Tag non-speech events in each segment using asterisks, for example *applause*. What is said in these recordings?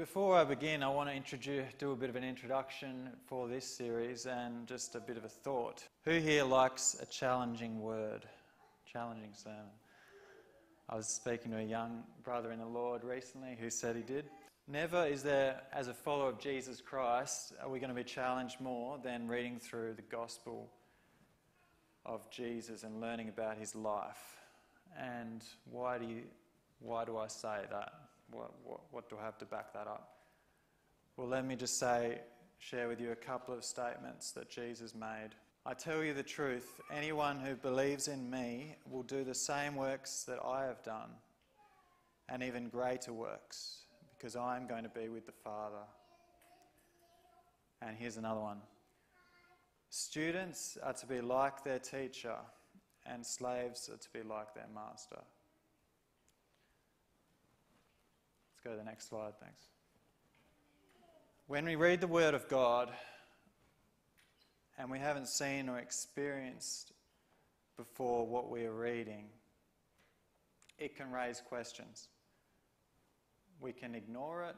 Before I begin, I want to introduce, do a bit of an introduction for this series and just a bit of a thought. Who here likes a challenging word, challenging sermon? I was speaking to a young brother in the Lord recently who said he did. Never is there, as a follower of Jesus Christ, are we going to be challenged more than reading through the gospel of Jesus and learning about his life. And why do, you, why do I say that? What, what, what do I have to back that up? Well, let me just say, share with you a couple of statements that Jesus made. I tell you the truth anyone who believes in me will do the same works that I have done, and even greater works, because I am going to be with the Father. And here's another one Students are to be like their teacher, and slaves are to be like their master. Let's go to the next slide, thanks. When we read the Word of God and we haven't seen or experienced before what we are reading, it can raise questions. We can ignore it,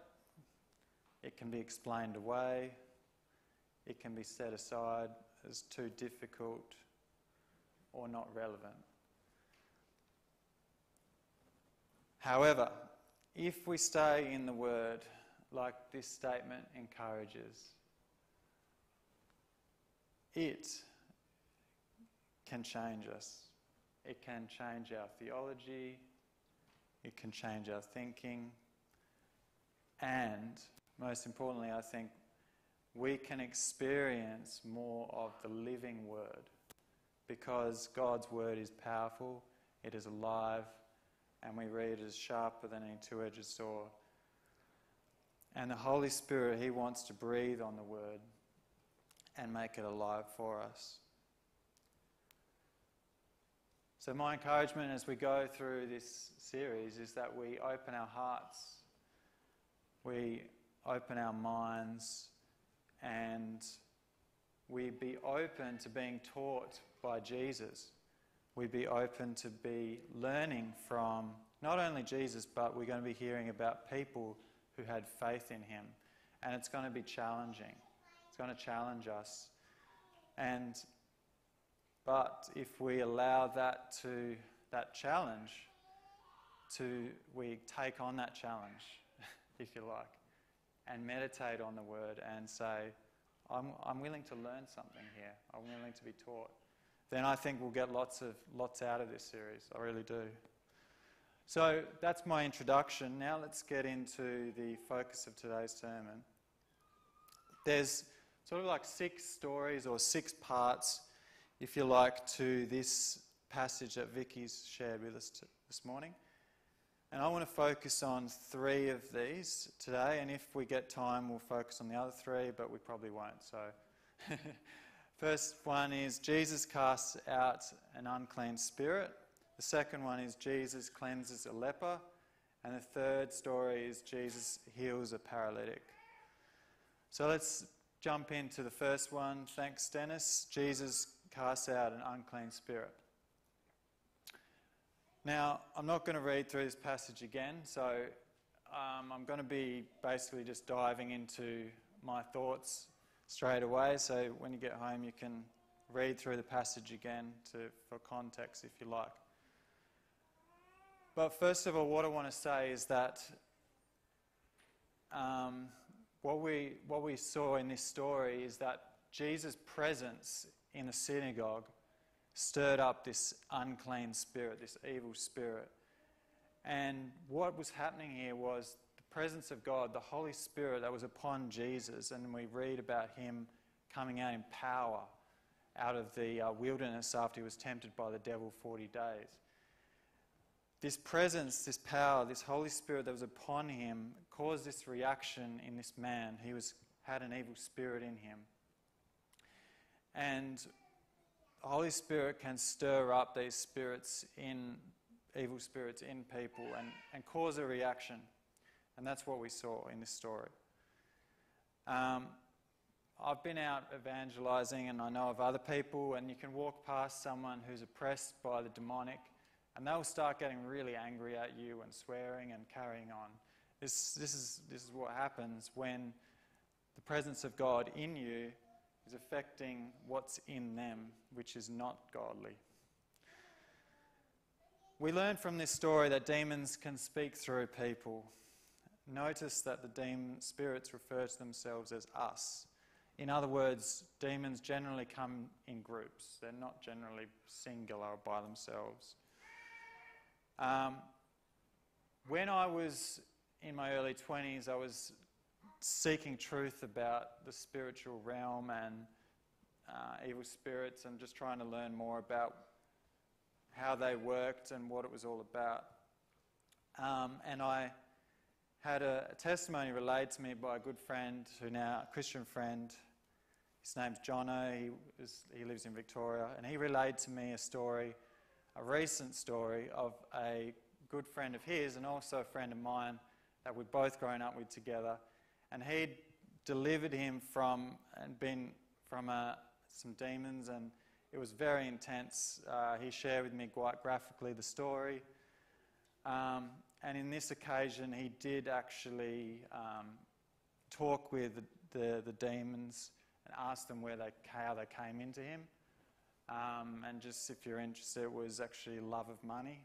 it can be explained away, it can be set aside as too difficult or not relevant. However, if we stay in the Word, like this statement encourages, it can change us. It can change our theology, it can change our thinking, and most importantly, I think we can experience more of the living Word because God's Word is powerful, it is alive, and we read it as sharper than any two edged sword. And the Holy Spirit, He wants to breathe on the Word and make it alive for us. So, my encouragement as we go through this series is that we open our hearts, we open our minds and we be open to being taught by Jesus. We be open to be learning from not only Jesus, but we're going to be hearing about people who had faith in him. And it's going to be challenging. It's going to challenge us. And but if we allow that to that challenge to we take on that challenge, *laughs* if you like and meditate on the word and say, I'm, I'm willing to learn something here. I'm willing to be taught. Then I think we'll get lots of lots out of this series. I really do. So that's my introduction. Now let's get into the focus of today's sermon. There's sort of like six stories or six parts, if you like, to this passage that Vicky's shared with us t- this morning. And I want to focus on three of these today, and if we get time, we'll focus on the other three, but we probably won't. So, *laughs* first one is Jesus casts out an unclean spirit. The second one is Jesus cleanses a leper. And the third story is Jesus heals a paralytic. So let's jump into the first one. Thanks, Dennis. Jesus casts out an unclean spirit. Now, I'm not going to read through this passage again, so um, I'm going to be basically just diving into my thoughts straight away. So when you get home, you can read through the passage again to, for context if you like. But first of all, what I want to say is that um, what, we, what we saw in this story is that Jesus' presence in the synagogue stirred up this unclean spirit, this evil spirit. And what was happening here was presence of God, the Holy Spirit that was upon Jesus, and we read about him coming out in power out of the uh, wilderness after he was tempted by the devil 40 days. This presence, this power, this Holy Spirit that was upon him caused this reaction in this man. He was, had an evil spirit in him. And the Holy Spirit can stir up these spirits in evil spirits in people and, and cause a reaction. And that's what we saw in this story. Um, I've been out evangelizing and I know of other people, and you can walk past someone who's oppressed by the demonic, and they'll start getting really angry at you and swearing and carrying on. This, this, is, this is what happens when the presence of God in you is affecting what's in them, which is not godly. We learn from this story that demons can speak through people. Notice that the demon spirits refer to themselves as us. In other words, demons generally come in groups, they're not generally singular by themselves. Um, when I was in my early 20s, I was seeking truth about the spiritual realm and uh, evil spirits and just trying to learn more about how they worked and what it was all about. Um, and I had a, testimony relayed to me by a good friend who now, a Christian friend. His name's Jono. He, he lives in Victoria. And he relayed to me a story, a recent story of a good friend of his and also a friend of mine that we'd both grown up with together. And he'd delivered him from and been from uh, some demons, and it was very intense. Uh, he shared with me quite graphically the story. Um, and in this occasion, he did actually um, talk with the, the, demons and ask them where they, how they came into him. Um, and just if you're interested, it was actually love of money.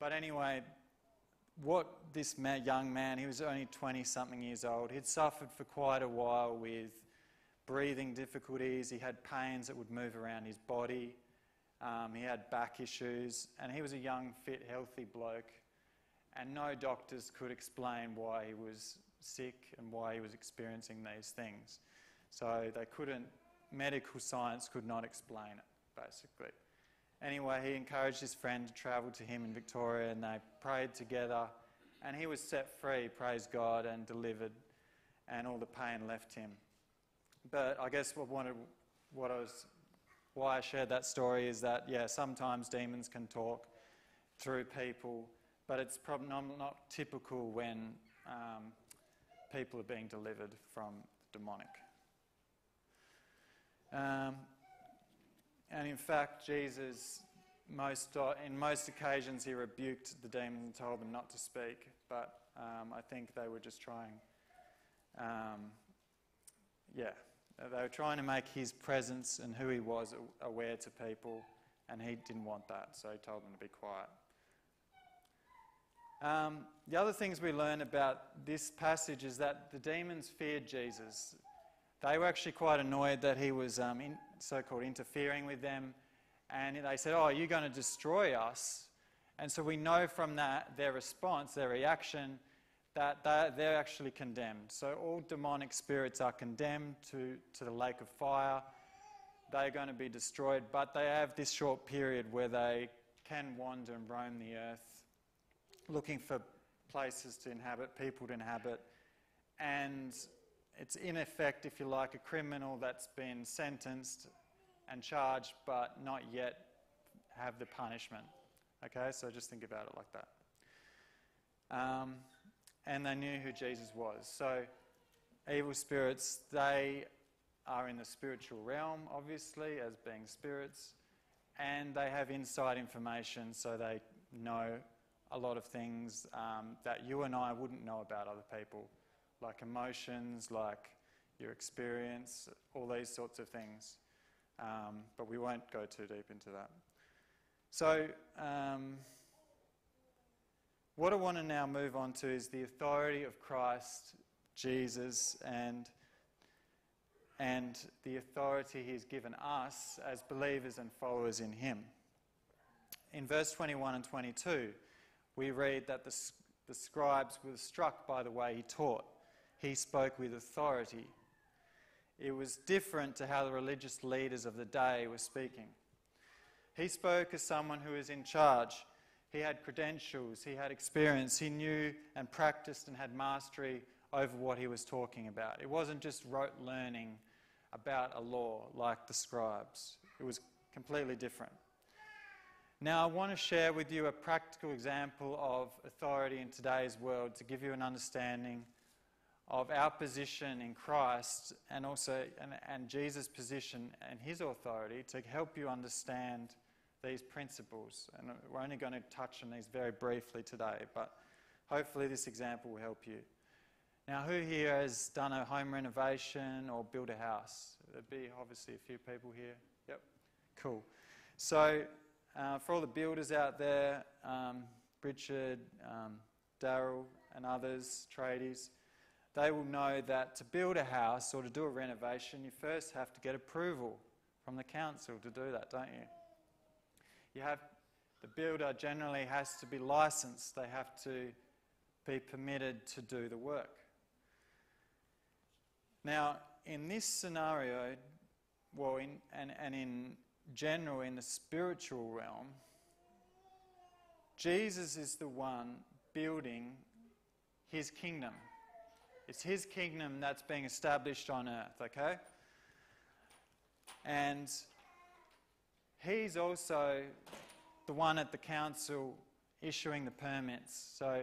But anyway, what this man, young man, he was only 20 something years old, he'd suffered for quite a while with breathing difficulties, he had pains that would move around his body, um, he had back issues, and he was a young, fit, healthy bloke. And no doctors could explain why he was sick and why he was experiencing these things. So they couldn't, medical science could not explain it, basically. Anyway, he encouraged his friend to travel to him in Victoria and they prayed together. And he was set free, praise God, and delivered, and all the pain left him. But I guess what, wanted, what I was, why I shared that story is that, yeah, sometimes demons can talk through people, but it's probably not, typical when um, people are being delivered from demonic. Um, and in fact, Jesus, most, in most occasions, he rebuked the demons and told them not to speak. But um, I think they were just trying, um, yeah, they were trying to make his presence and who he was aware to people, and he didn't want that, so he told them to be quiet. Um, the other things we learn about this passage is that the demons feared Jesus. They were actually quite annoyed that he was um, so called interfering with them. And they said, Oh, you're going to destroy us. And so we know from that, their response, their reaction, that they're actually condemned. So all demonic spirits are condemned to, to the lake of fire. They're going to be destroyed, but they have this short period where they can wander and roam the earth, looking for places to inhabit, people to inhabit. And it's in effect, if you like, a criminal that's been sentenced and charged but not yet have the punishment. Okay, so just think about it like that. Um, and they knew who Jesus was. So, evil spirits, they are in the spiritual realm, obviously, as being spirits, and they have inside information, so they know a lot of things um, that you and I wouldn't know about other people like emotions, like your experience, all these sorts of things. Um, but we won't go too deep into that. So, um, what I want to now move on to is the authority of Christ, Jesus, and, and the authority He's given us as believers and followers in Him. In verse 21 and 22, we read that the, the scribes were struck by the way He taught he spoke with authority. It was different to how the religious leaders of the day were speaking. He spoke as someone who was in charge. He had credentials, he had experience, he knew and practiced and had mastery over what he was talking about. It wasn't just rote learning about a law like the scribes, it was completely different. Now, I want to share with you a practical example of authority in today's world to give you an understanding of our position in Christ and also and, and Jesus' position and his authority to help you understand these principles. And we're only going to touch on these very briefly today, but hopefully, this example will help you. Now, who here has done a home renovation or built a house? There'd be obviously a few people here. Yep, cool. So, uh, for all the builders out there, um, Richard, um, Daryl, and others, tradies, they will know that to build a house or to do a renovation, you first have to get approval from the council to do that, don't you? You have the builder generally has to be licensed. They have to be permitted to do the work. Now, in this scenario, well, in, and, and in general, in the spiritual realm, Jesus is the one building his kingdom. It's his kingdom that's being established on earth, okay? And he's also the one at the council issuing the permits. So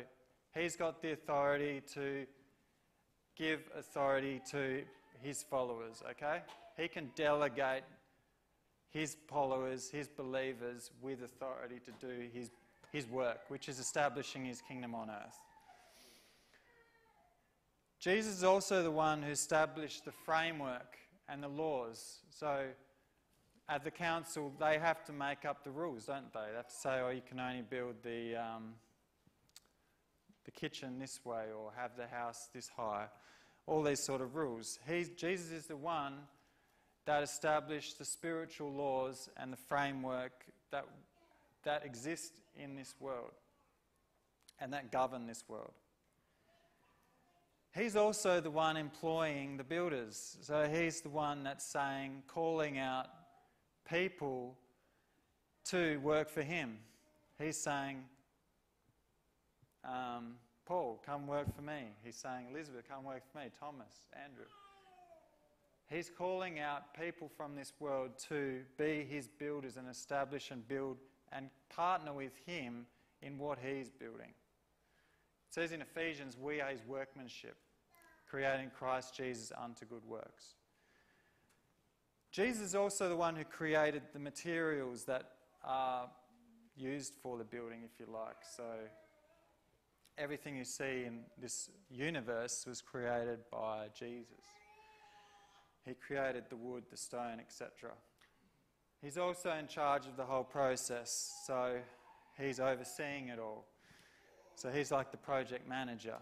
he's got the authority to give authority to his followers, okay? He can delegate his followers, his believers, with authority to do his, his work, which is establishing his kingdom on earth. Jesus is also the one who established the framework and the laws. So at the council, they have to make up the rules, don't they? They have to say, oh, you can only build the, um, the kitchen this way or have the house this high. All these sort of rules. He's, Jesus is the one that established the spiritual laws and the framework that, that exist in this world and that govern this world. He's also the one employing the builders. So he's the one that's saying, calling out people to work for him. He's saying, um, Paul, come work for me. He's saying, Elizabeth, come work for me. Thomas, Andrew. He's calling out people from this world to be his builders and establish and build and partner with him in what he's building. It says in Ephesians, we are his workmanship, creating Christ Jesus unto good works. Jesus is also the one who created the materials that are used for the building, if you like. So everything you see in this universe was created by Jesus. He created the wood, the stone, etc. He's also in charge of the whole process, so he's overseeing it all. So he's like the project manager.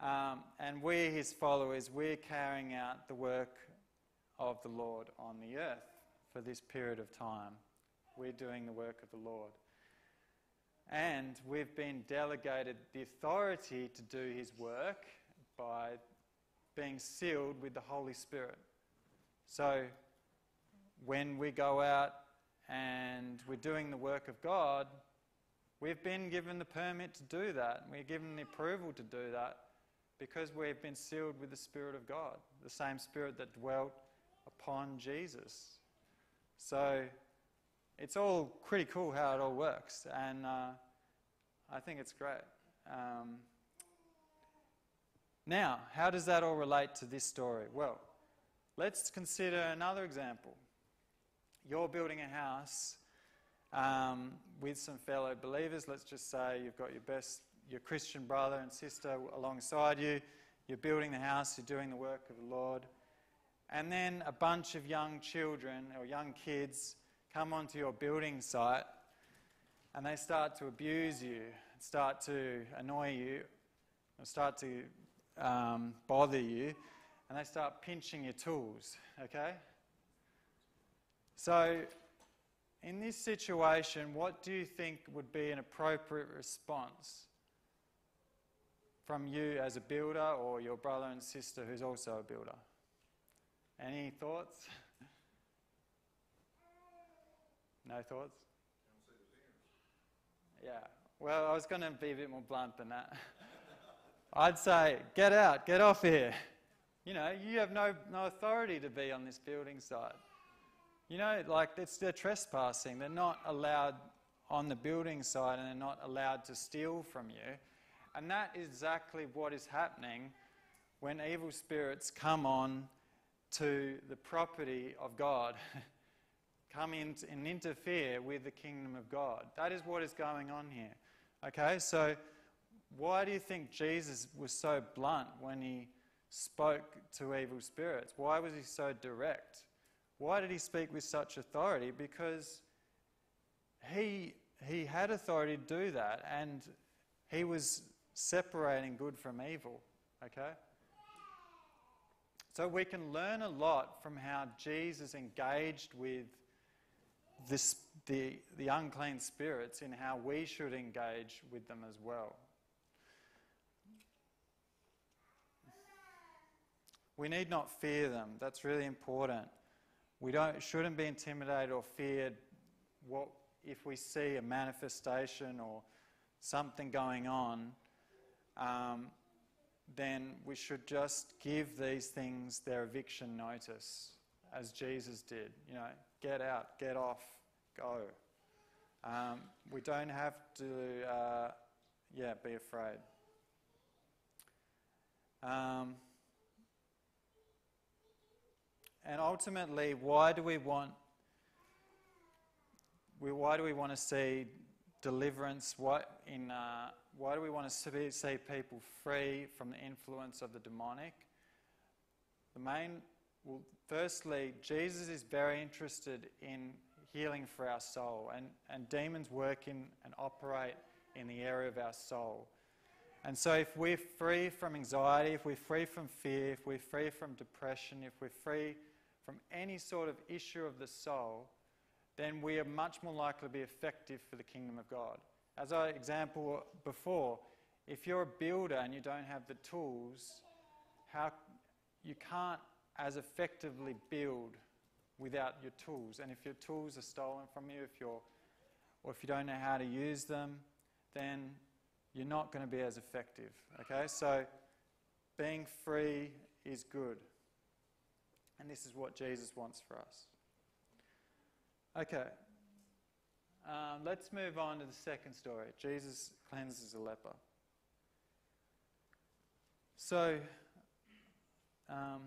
Um, and we, his followers, we're carrying out the work of the Lord on the earth for this period of time. We're doing the work of the Lord. And we've been delegated the authority to do his work by being sealed with the Holy Spirit. So when we go out and we're doing the work of God, we've been given the permit to do that. We're given the approval to do that because we've been sealed with the Spirit of God, the same Spirit that dwelt upon Jesus. So it's all pretty cool how it all works, and uh, I think it's great. Um, now, how does that all relate to this story? Well, let's consider another example. You're building a house um, with some fellow believers. Let's just say you've got your best, your Christian brother and sister alongside you. You're building the house, you're doing the work of the Lord. And then a bunch of young children or young kids come onto your building site and they start to abuse you, start to annoy you, start to um, bother you, and they start pinching your tools, okay? So, in this situation, what do you think would be an appropriate response from you as a builder or your brother and sister who's also a builder? Any thoughts? *laughs* no thoughts? Yeah. Well, I was going to be a bit more blunt than that. *laughs* I'd say, get out, get off here. You know, you have no, no authority to be on this building site. You know, like it's they're trespassing. They're not allowed on the building site and they're not allowed to steal from you. And that is exactly what is happening when evil spirits come on to the property of God, *laughs* come in and interfere with the kingdom of God. That is what is going on here. Okay, so why do you think Jesus was so blunt when he spoke to evil spirits? Why was he so direct? Why did he speak with such authority? Because he, he had authority to do that and he was separating good from evil. Okay? So we can learn a lot from how Jesus engaged with this, the, the unclean spirits in how we should engage with them as well. We need not fear them. That's really important. We don't, shouldn't be intimidated or feared what, if we see a manifestation or something going on. Um, then we should just give these things their eviction notice, as Jesus did. You know, get out, get off, go. Um, we don't have to, uh, yeah, be afraid. Um, and ultimately, why do we want? We, why do we want to see deliverance? What in? Uh, why do we want to see, people free from the influence of the demonic? The main, well, firstly, Jesus is very interested in healing for our soul, and, and demons work in and operate in the area of our soul. And so, if we're free from anxiety, if we're free from fear, if we're free from depression, if we're free from any sort of issue of the soul, then we are much more likely to be effective for the kingdom of God. As I example before, if you're a builder and you don't have the tools, how you can't as effectively build without your tools. And if your tools are stolen from you, if you're, or if you don't know how to use them, then you're not going to be as effective. Okay, so being free is good. And this is what Jesus wants for us. Okay, um, let's move on to the second story. Jesus cleanses a leper. So, um,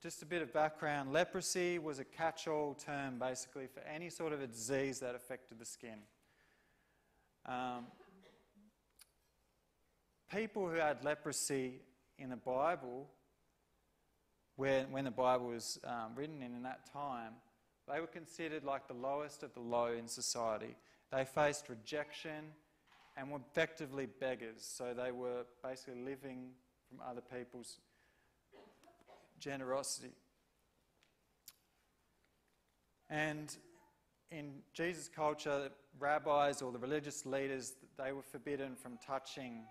just a bit of background leprosy was a catch all term basically for any sort of a disease that affected the skin. Um, people who had leprosy in the Bible, when, when the Bible was um, written in, in that time, they were considered like the lowest of the low in society. They faced rejection and were effectively beggars. So they were basically living from other people's generosity. And in Jesus' culture, rabbis or the religious leaders, they were forbidden from touching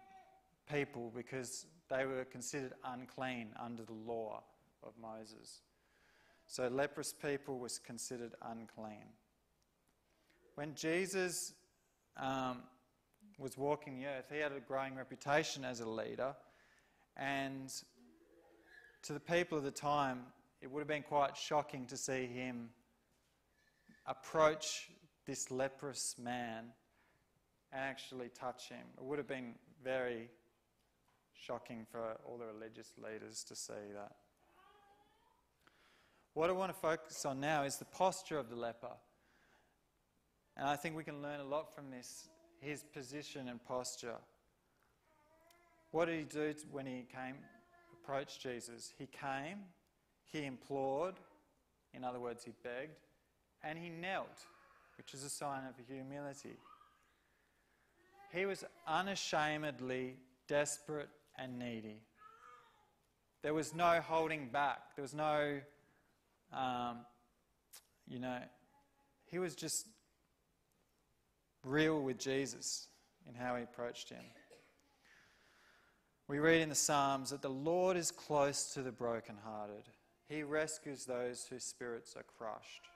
people because they were considered unclean under the law of Moses. So leprous people was considered unclean. When Jesus um, was walking the earth, he had a growing reputation as a leader, and to the people of the time, it would have been quite shocking to see him approach this leprous man and actually touch him. It would have been very shocking for all the religious leaders to see that. What I want to focus on now is the posture of the leper. And I think we can learn a lot from this his position and posture. What did he do when he came, approached Jesus? He came, he implored, in other words, he begged, and he knelt, which is a sign of humility. He was unashamedly desperate and needy. There was no holding back. There was no um, you know, he was just real with Jesus in how he approached him. We read in the Psalms that the Lord is close to the brokenhearted. He rescues those whose spirits are crushed.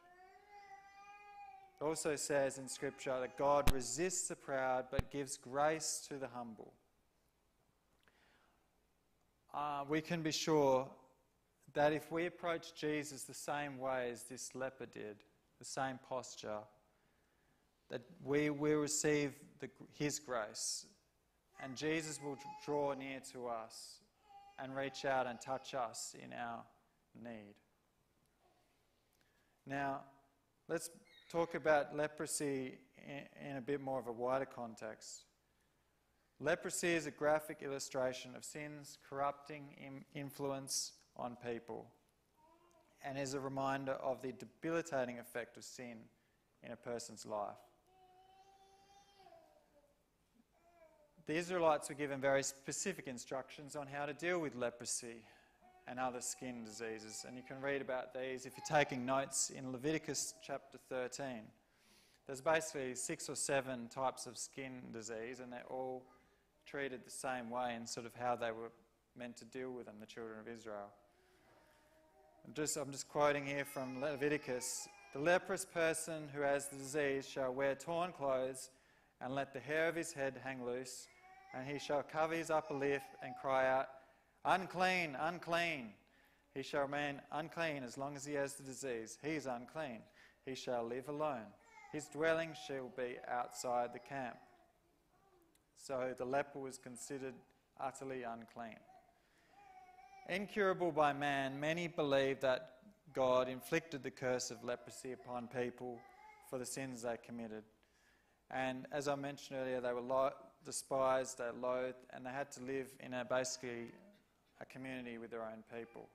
It also says in Scripture that God resists the proud but gives grace to the humble. Uh, we can be sure that if we approach Jesus the same way as this leper did, the same posture, that we will receive the, His grace and Jesus will draw near to us and reach out and touch us in our need. Now, let's talk about leprosy in, in a bit more of a wider context. Leprosy is a graphic illustration of sin's corrupting influence on people and is a reminder of the debilitating effect of sin in a person's life. The Israelites were given very specific instructions on how to deal with leprosy and other skin diseases, and you can read about these if you're taking notes in Leviticus chapter 13. There's basically six or seven types of skin disease, and they're all treated the same way in sort of how they were meant to deal with them, the children of Israel. I'm just, I'm just quoting here from Leviticus The leprous person who has the disease shall wear torn clothes and let the hair of his head hang loose, and he shall cover his upper lip and cry out, Unclean, unclean. He shall remain unclean as long as he has the disease. He is unclean. He shall live alone. His dwelling shall be outside the camp. So the leper was considered utterly unclean. Incurable by man, many believe that God inflicted the curse of leprosy upon people for the sins they committed. And as I mentioned earlier, they were lo- despised, they were loathed, and they had to live in a basically a community with their own people.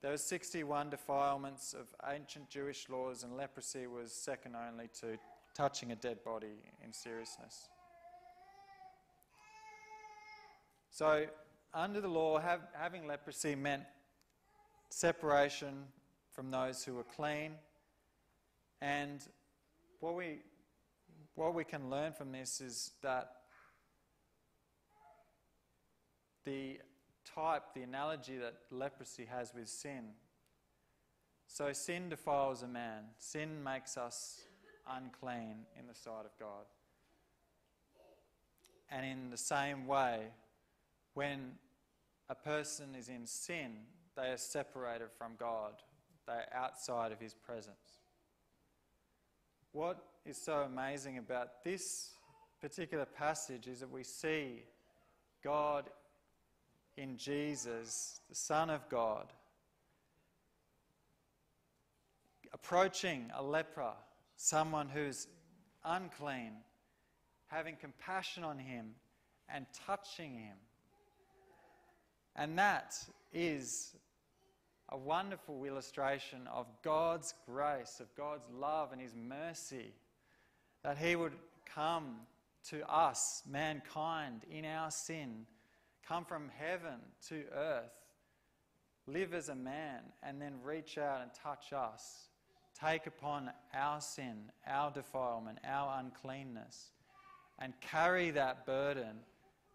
There were 61 defilements of ancient Jewish laws, and leprosy was second only to touching a dead body in seriousness. So, under the law, have, having leprosy meant separation from those who were clean. And what we, what we can learn from this is that the type, the analogy that leprosy has with sin. So sin defiles a man, sin makes us unclean in the sight of God. And in the same way, when a person is in sin, they are separated from God, they are outside of His presence. What is so amazing about this particular passage is that we see God in Jesus, the Son of God, approaching a leper, someone who's unclean, having compassion on him and touching him. And that is a wonderful illustration of God's grace, of God's love and His mercy, that He would come to us, mankind, in our sin come from heaven to earth, live as a man, and then reach out and touch us, take upon our sin, our defilement, our uncleanness, and carry that burden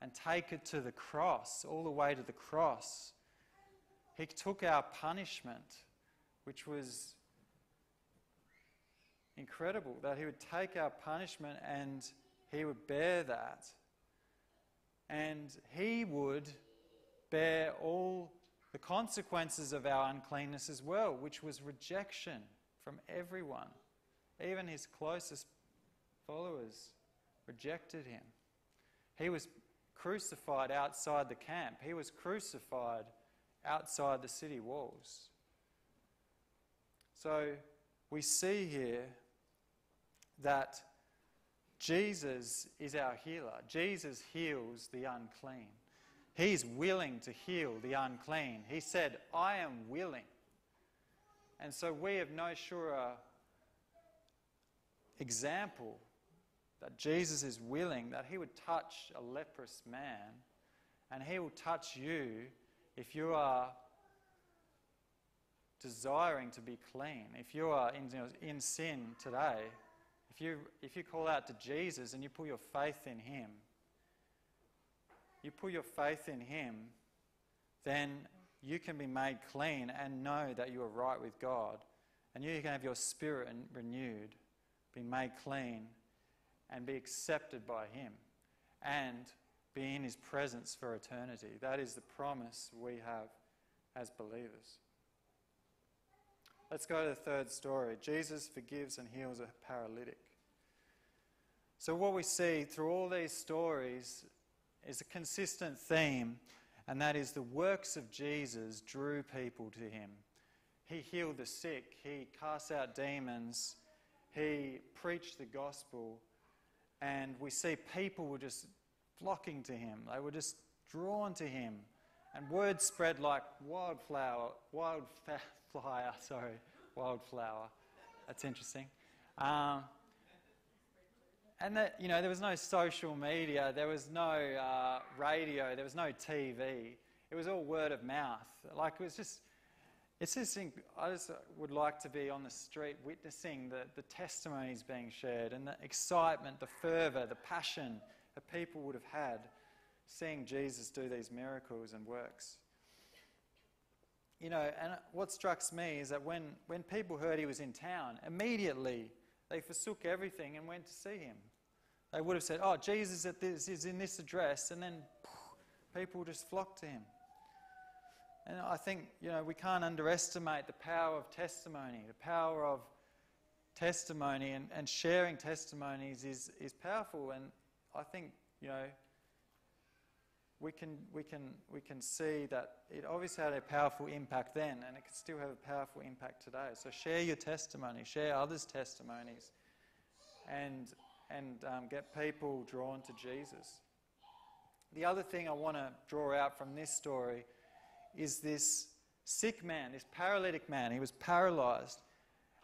and take it to the cross, all the way to the cross. He took our punishment, which was incredible that he would take our punishment and he would bear that and he would bear all the consequences of our uncleanness as well, which was rejection from everyone. Even his closest followers rejected him. He was crucified outside the camp, he was crucified outside the city walls. So we see here that Jesus is our healer. Jesus heals the unclean. He's willing to heal the unclean. He said, I am willing. And so we have no surer example that Jesus is willing that he would touch a leprous man and he will touch you if you are desiring to be clean. If you are in, in sin today, if you, if you call out to Jesus and you put your faith in Him, you put your faith in Him, then you can be made clean and know that you are right with God. And you can have your spirit renewed, be made clean, and be accepted by Him, and be in His presence for eternity. That is the promise we have as believers. Let's go to the third story. Jesus forgives and heals a paralytic. So, what we see through all these stories is a consistent theme, and that is the works of Jesus drew people to him. He healed the sick, he cast out demons, he preached the gospel, And we see people were just flocking to him, they were just drawn to him. And word spread like wildflower, wildfire, *laughs* sorry, wildflower. That's interesting. Um, and that, you know, there was no social media, there was no uh, radio, there was no TV. It was all word of mouth. Like it was just, it's just, I just uh, would like to be on the street witnessing the, the testimonies being shared and the excitement, the fervour, the passion that people would have had seeing Jesus do these miracles and works. You know, and uh, what strikes me is that when, when people heard he was in town, immediately they forsook everything and went to see him. They would have said, Oh, Jesus is in this address, and then people just flocked to him. And I think, you know, we can't underestimate the power of testimony. The power of testimony and, and sharing testimonies is, is powerful. And I think, you know, we can, we, can, we can see that it obviously had a powerful impact then, and it can still have a powerful impact today. So share your testimony, share others' testimonies, and, and um, get people drawn to Jesus. The other thing I want to draw out from this story is this sick man, this paralytic man. He was paralyzed,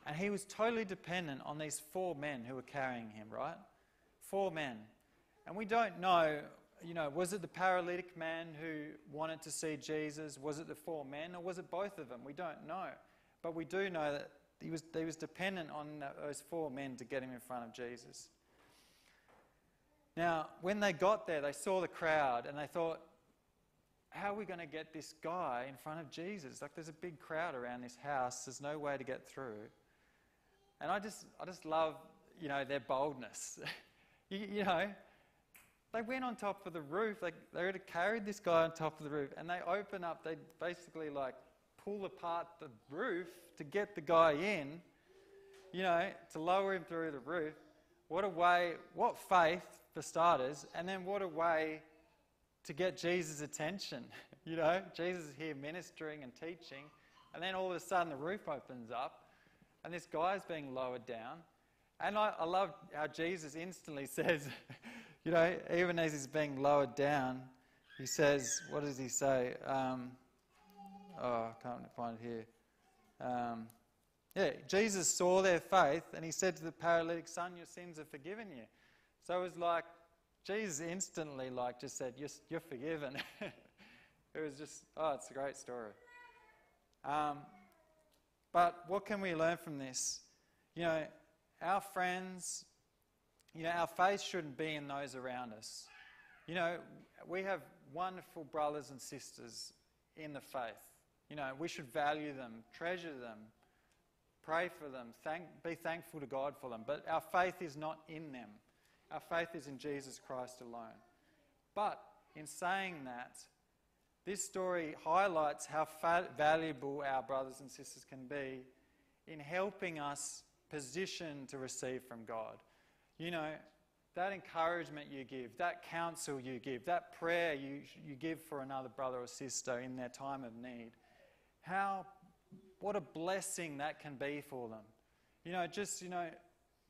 and he was totally dependent on these four men who were carrying him, right? Four men. And we don't know, you know, was it the paralytic man who wanted to see Jesus? Was it the four men, or was it both of them? We don't know. But we do know that he was, he was dependent on those four men to get him in front of Jesus. Now, when they got there, they saw the crowd and they thought, how are we going to get this guy in front of Jesus? Like, there's a big crowd around this house. There's no way to get through. And I just, I just love, you know, their boldness. *laughs* you, you, know, they went on top of the roof. Like, they carried this guy on top of the roof, and they open up. They basically like pull apart the roof to get the guy in. You know, to lower him through the roof. What a way! What faith for starters, and then what a way to get Jesus' attention. *laughs* You know, Jesus is here ministering and teaching, and then all of a sudden the roof opens up, and this guy's being lowered down. And I, I love how Jesus instantly *laughs* says, you know, even as he's being lowered down, he says, what does he say? Um, oh, I can't find it here. Um, yeah, Jesus saw their faith and he said to the paralytic, Son, your sins are forgiven you. So it was like, Jesus instantly, like, just said, You're, you're forgiven. *laughs* it was just, oh, it's a great story. Um, but what can we learn from this? You know, our friends, you know, our faith shouldn't be in those around us. You know, we have wonderful brothers and sisters in the faith. You know, we should value them, treasure them, pray for them, thank, be thankful to God for them. But our faith is not in them. Our faith is in Jesus Christ alone. But in saying that, this story highlights how valuable our brothers and sisters can be in helping us position to receive from God. You know, that encouragement you give, that counsel you give, that prayer you, you give for another brother or sister in their time of need, how, what a blessing that can be for them. You know, just, you know,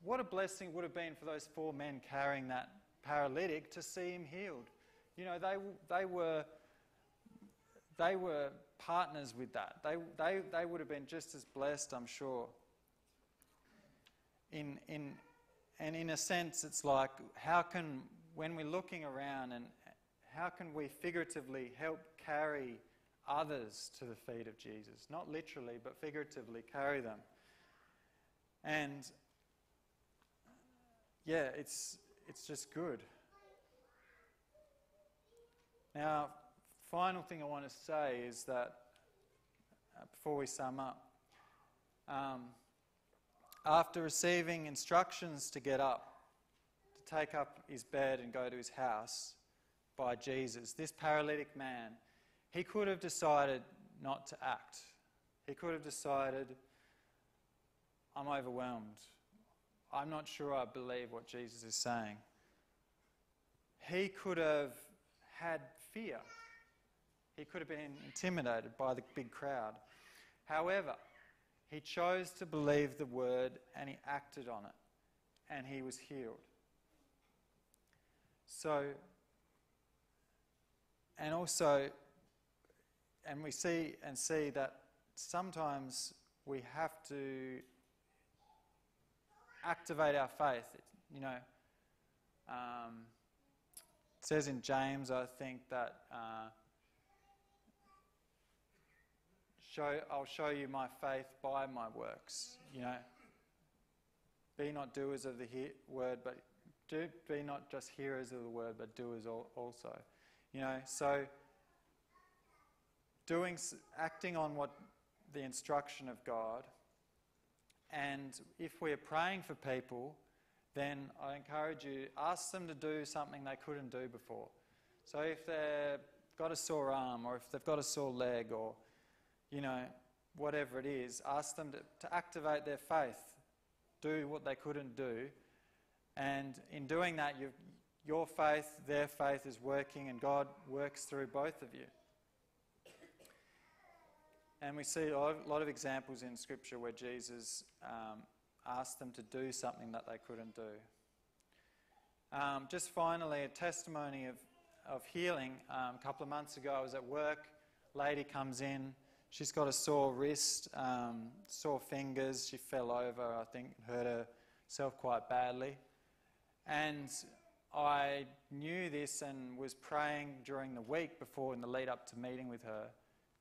what a blessing it would have been for those four men carrying that paralytic to see him healed. You know, they, they, were, they were partners with that. They, they, they would have been just as blessed, I'm sure. In, in, and in a sense, it's like, how can, when we're looking around, and how can we figuratively help carry others to the feet of Jesus? Not literally, but figuratively carry them. And yeah, it's, it's just good. Now, final thing I want to say is that uh, before we sum up, um, after receiving instructions to get up, to take up his bed and go to his house by Jesus, this paralytic man, he could have decided not to act. He could have decided, I'm overwhelmed. I'm not sure I believe what Jesus is saying. He could have had fear. He could have been intimidated by the big crowd. However, he chose to believe the word and he acted on it, and he was healed. So, and also, and we see and see that sometimes we have to activate our faith. You know, um, it says in James, I think that uh, show I'll show you my faith by my works. You know, be not doers of the he- word, but do be not just hearers of the word, but doers also. You know, so doing, acting on what the instruction of God, and if we're praying for people, then I encourage you ask them to do something they couldn't do before. So if they've got a sore arm, or if they've got a sore leg, or you know whatever it is, ask them to, to activate their faith, do what they couldn't do and in doing that, your faith, their faith is working, and God works through both of you. And we see a lot of, examples in Scripture where Jesus um, asked them to do something that they couldn't do. Um, just finally, a testimony of, of healing. Um, a couple of months ago, I was at work. Lady comes in. She's got a sore wrist, um, sore fingers. She fell over, I think, hurt herself quite badly. And I knew this and was praying during the week before in the lead up to meeting with her,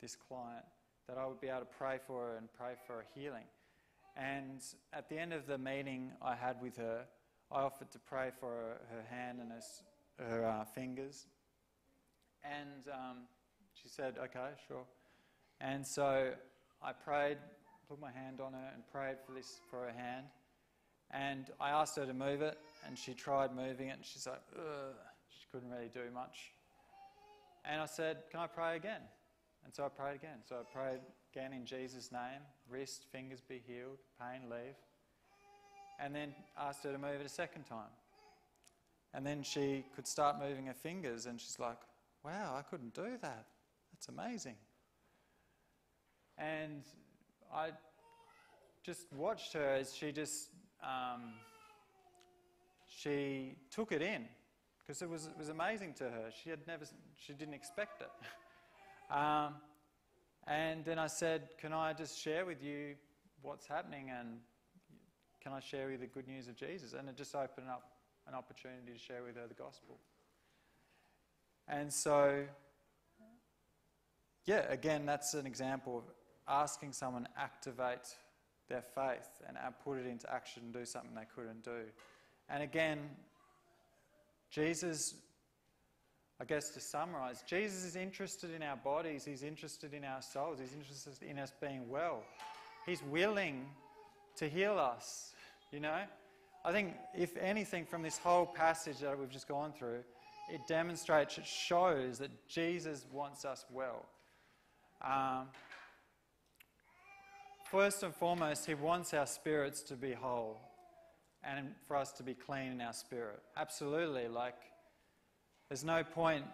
this client, that I would be able to pray for her and pray for her healing. And at the end of the meeting I had with her, I offered to pray for her, her hand and her, her uh, fingers. And um, she said, okay, sure. And so I prayed, put my hand on her and prayed for this for her hand. And I asked her to move it, and she tried moving it, and she's like, Ugh. she couldn't really do much. And I said, Can I pray again? And so I prayed again. So I prayed again in Jesus' name wrist, fingers be healed, pain leave. And then asked her to move it a second time. And then she could start moving her fingers, and she's like, Wow, I couldn't do that. That's amazing. And I just watched her as she just um, she took it in because it was, it was amazing to her. She had never, she didn't expect it. *laughs* um, and then I said, Can I just share with you what's happening and can I share with you the good news of Jesus? And it just opened up an opportunity to share with her the gospel. And so, yeah, again, that's an example of asking someone activate their faith and put it into action and do something they couldn't do. And again, Jesus, I guess to summarize, Jesus is interested in our bodies, He's interested in our souls, He's interested in us being well. He's willing to heal us, you know? I think, if anything, from this whole passage that we've just gone through, it demonstrates, it shows that Jesus wants us well. Um, first and foremost, He wants our spirits to be whole and for us to be clean in our spirit. Absolutely. Like, there's no point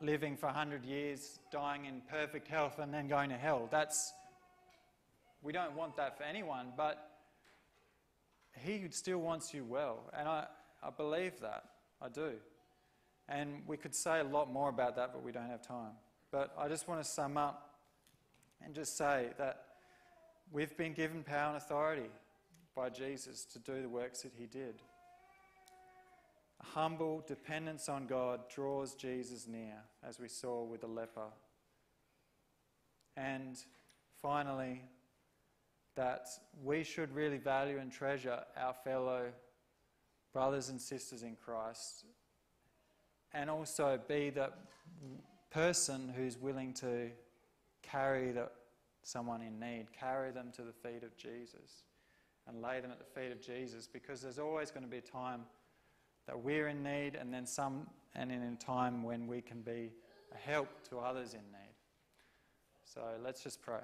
living for 100 years, dying in perfect health, and then going to hell. That's, we don't want that for anyone, but He still wants you well. And I, I believe that. I do. And we could say a lot more about that, but we don't have time. But I just want to sum up and just say that we've been given power and authority by Jesus to do the works that he did. A humble dependence on God draws Jesus near, as we saw with the leper. And finally, that we should really value and treasure our fellow brothers and sisters in Christ and also be the person who's willing to carry the, someone in need, carry them to the feet of Jesus and lay them at the feet of Jesus because there's always going to be a time that we're in need and then some and in a time when we can be a help to others in need. So let's just pray.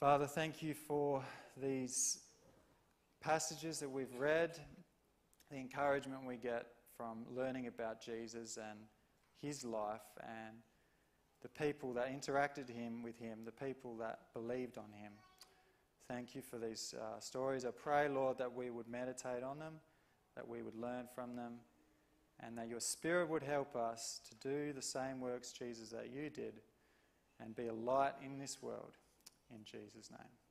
Father, thank you for these passages that we've read, the encouragement we get from learning about Jesus and his life and the people that interacted him with him, the people that believed on him. Thank you for these uh, stories. I pray, Lord, that we would meditate on them, that we would learn from them, and that your Spirit would help us to do the same works, Jesus, that you did, and be a light in this world. In Jesus' name.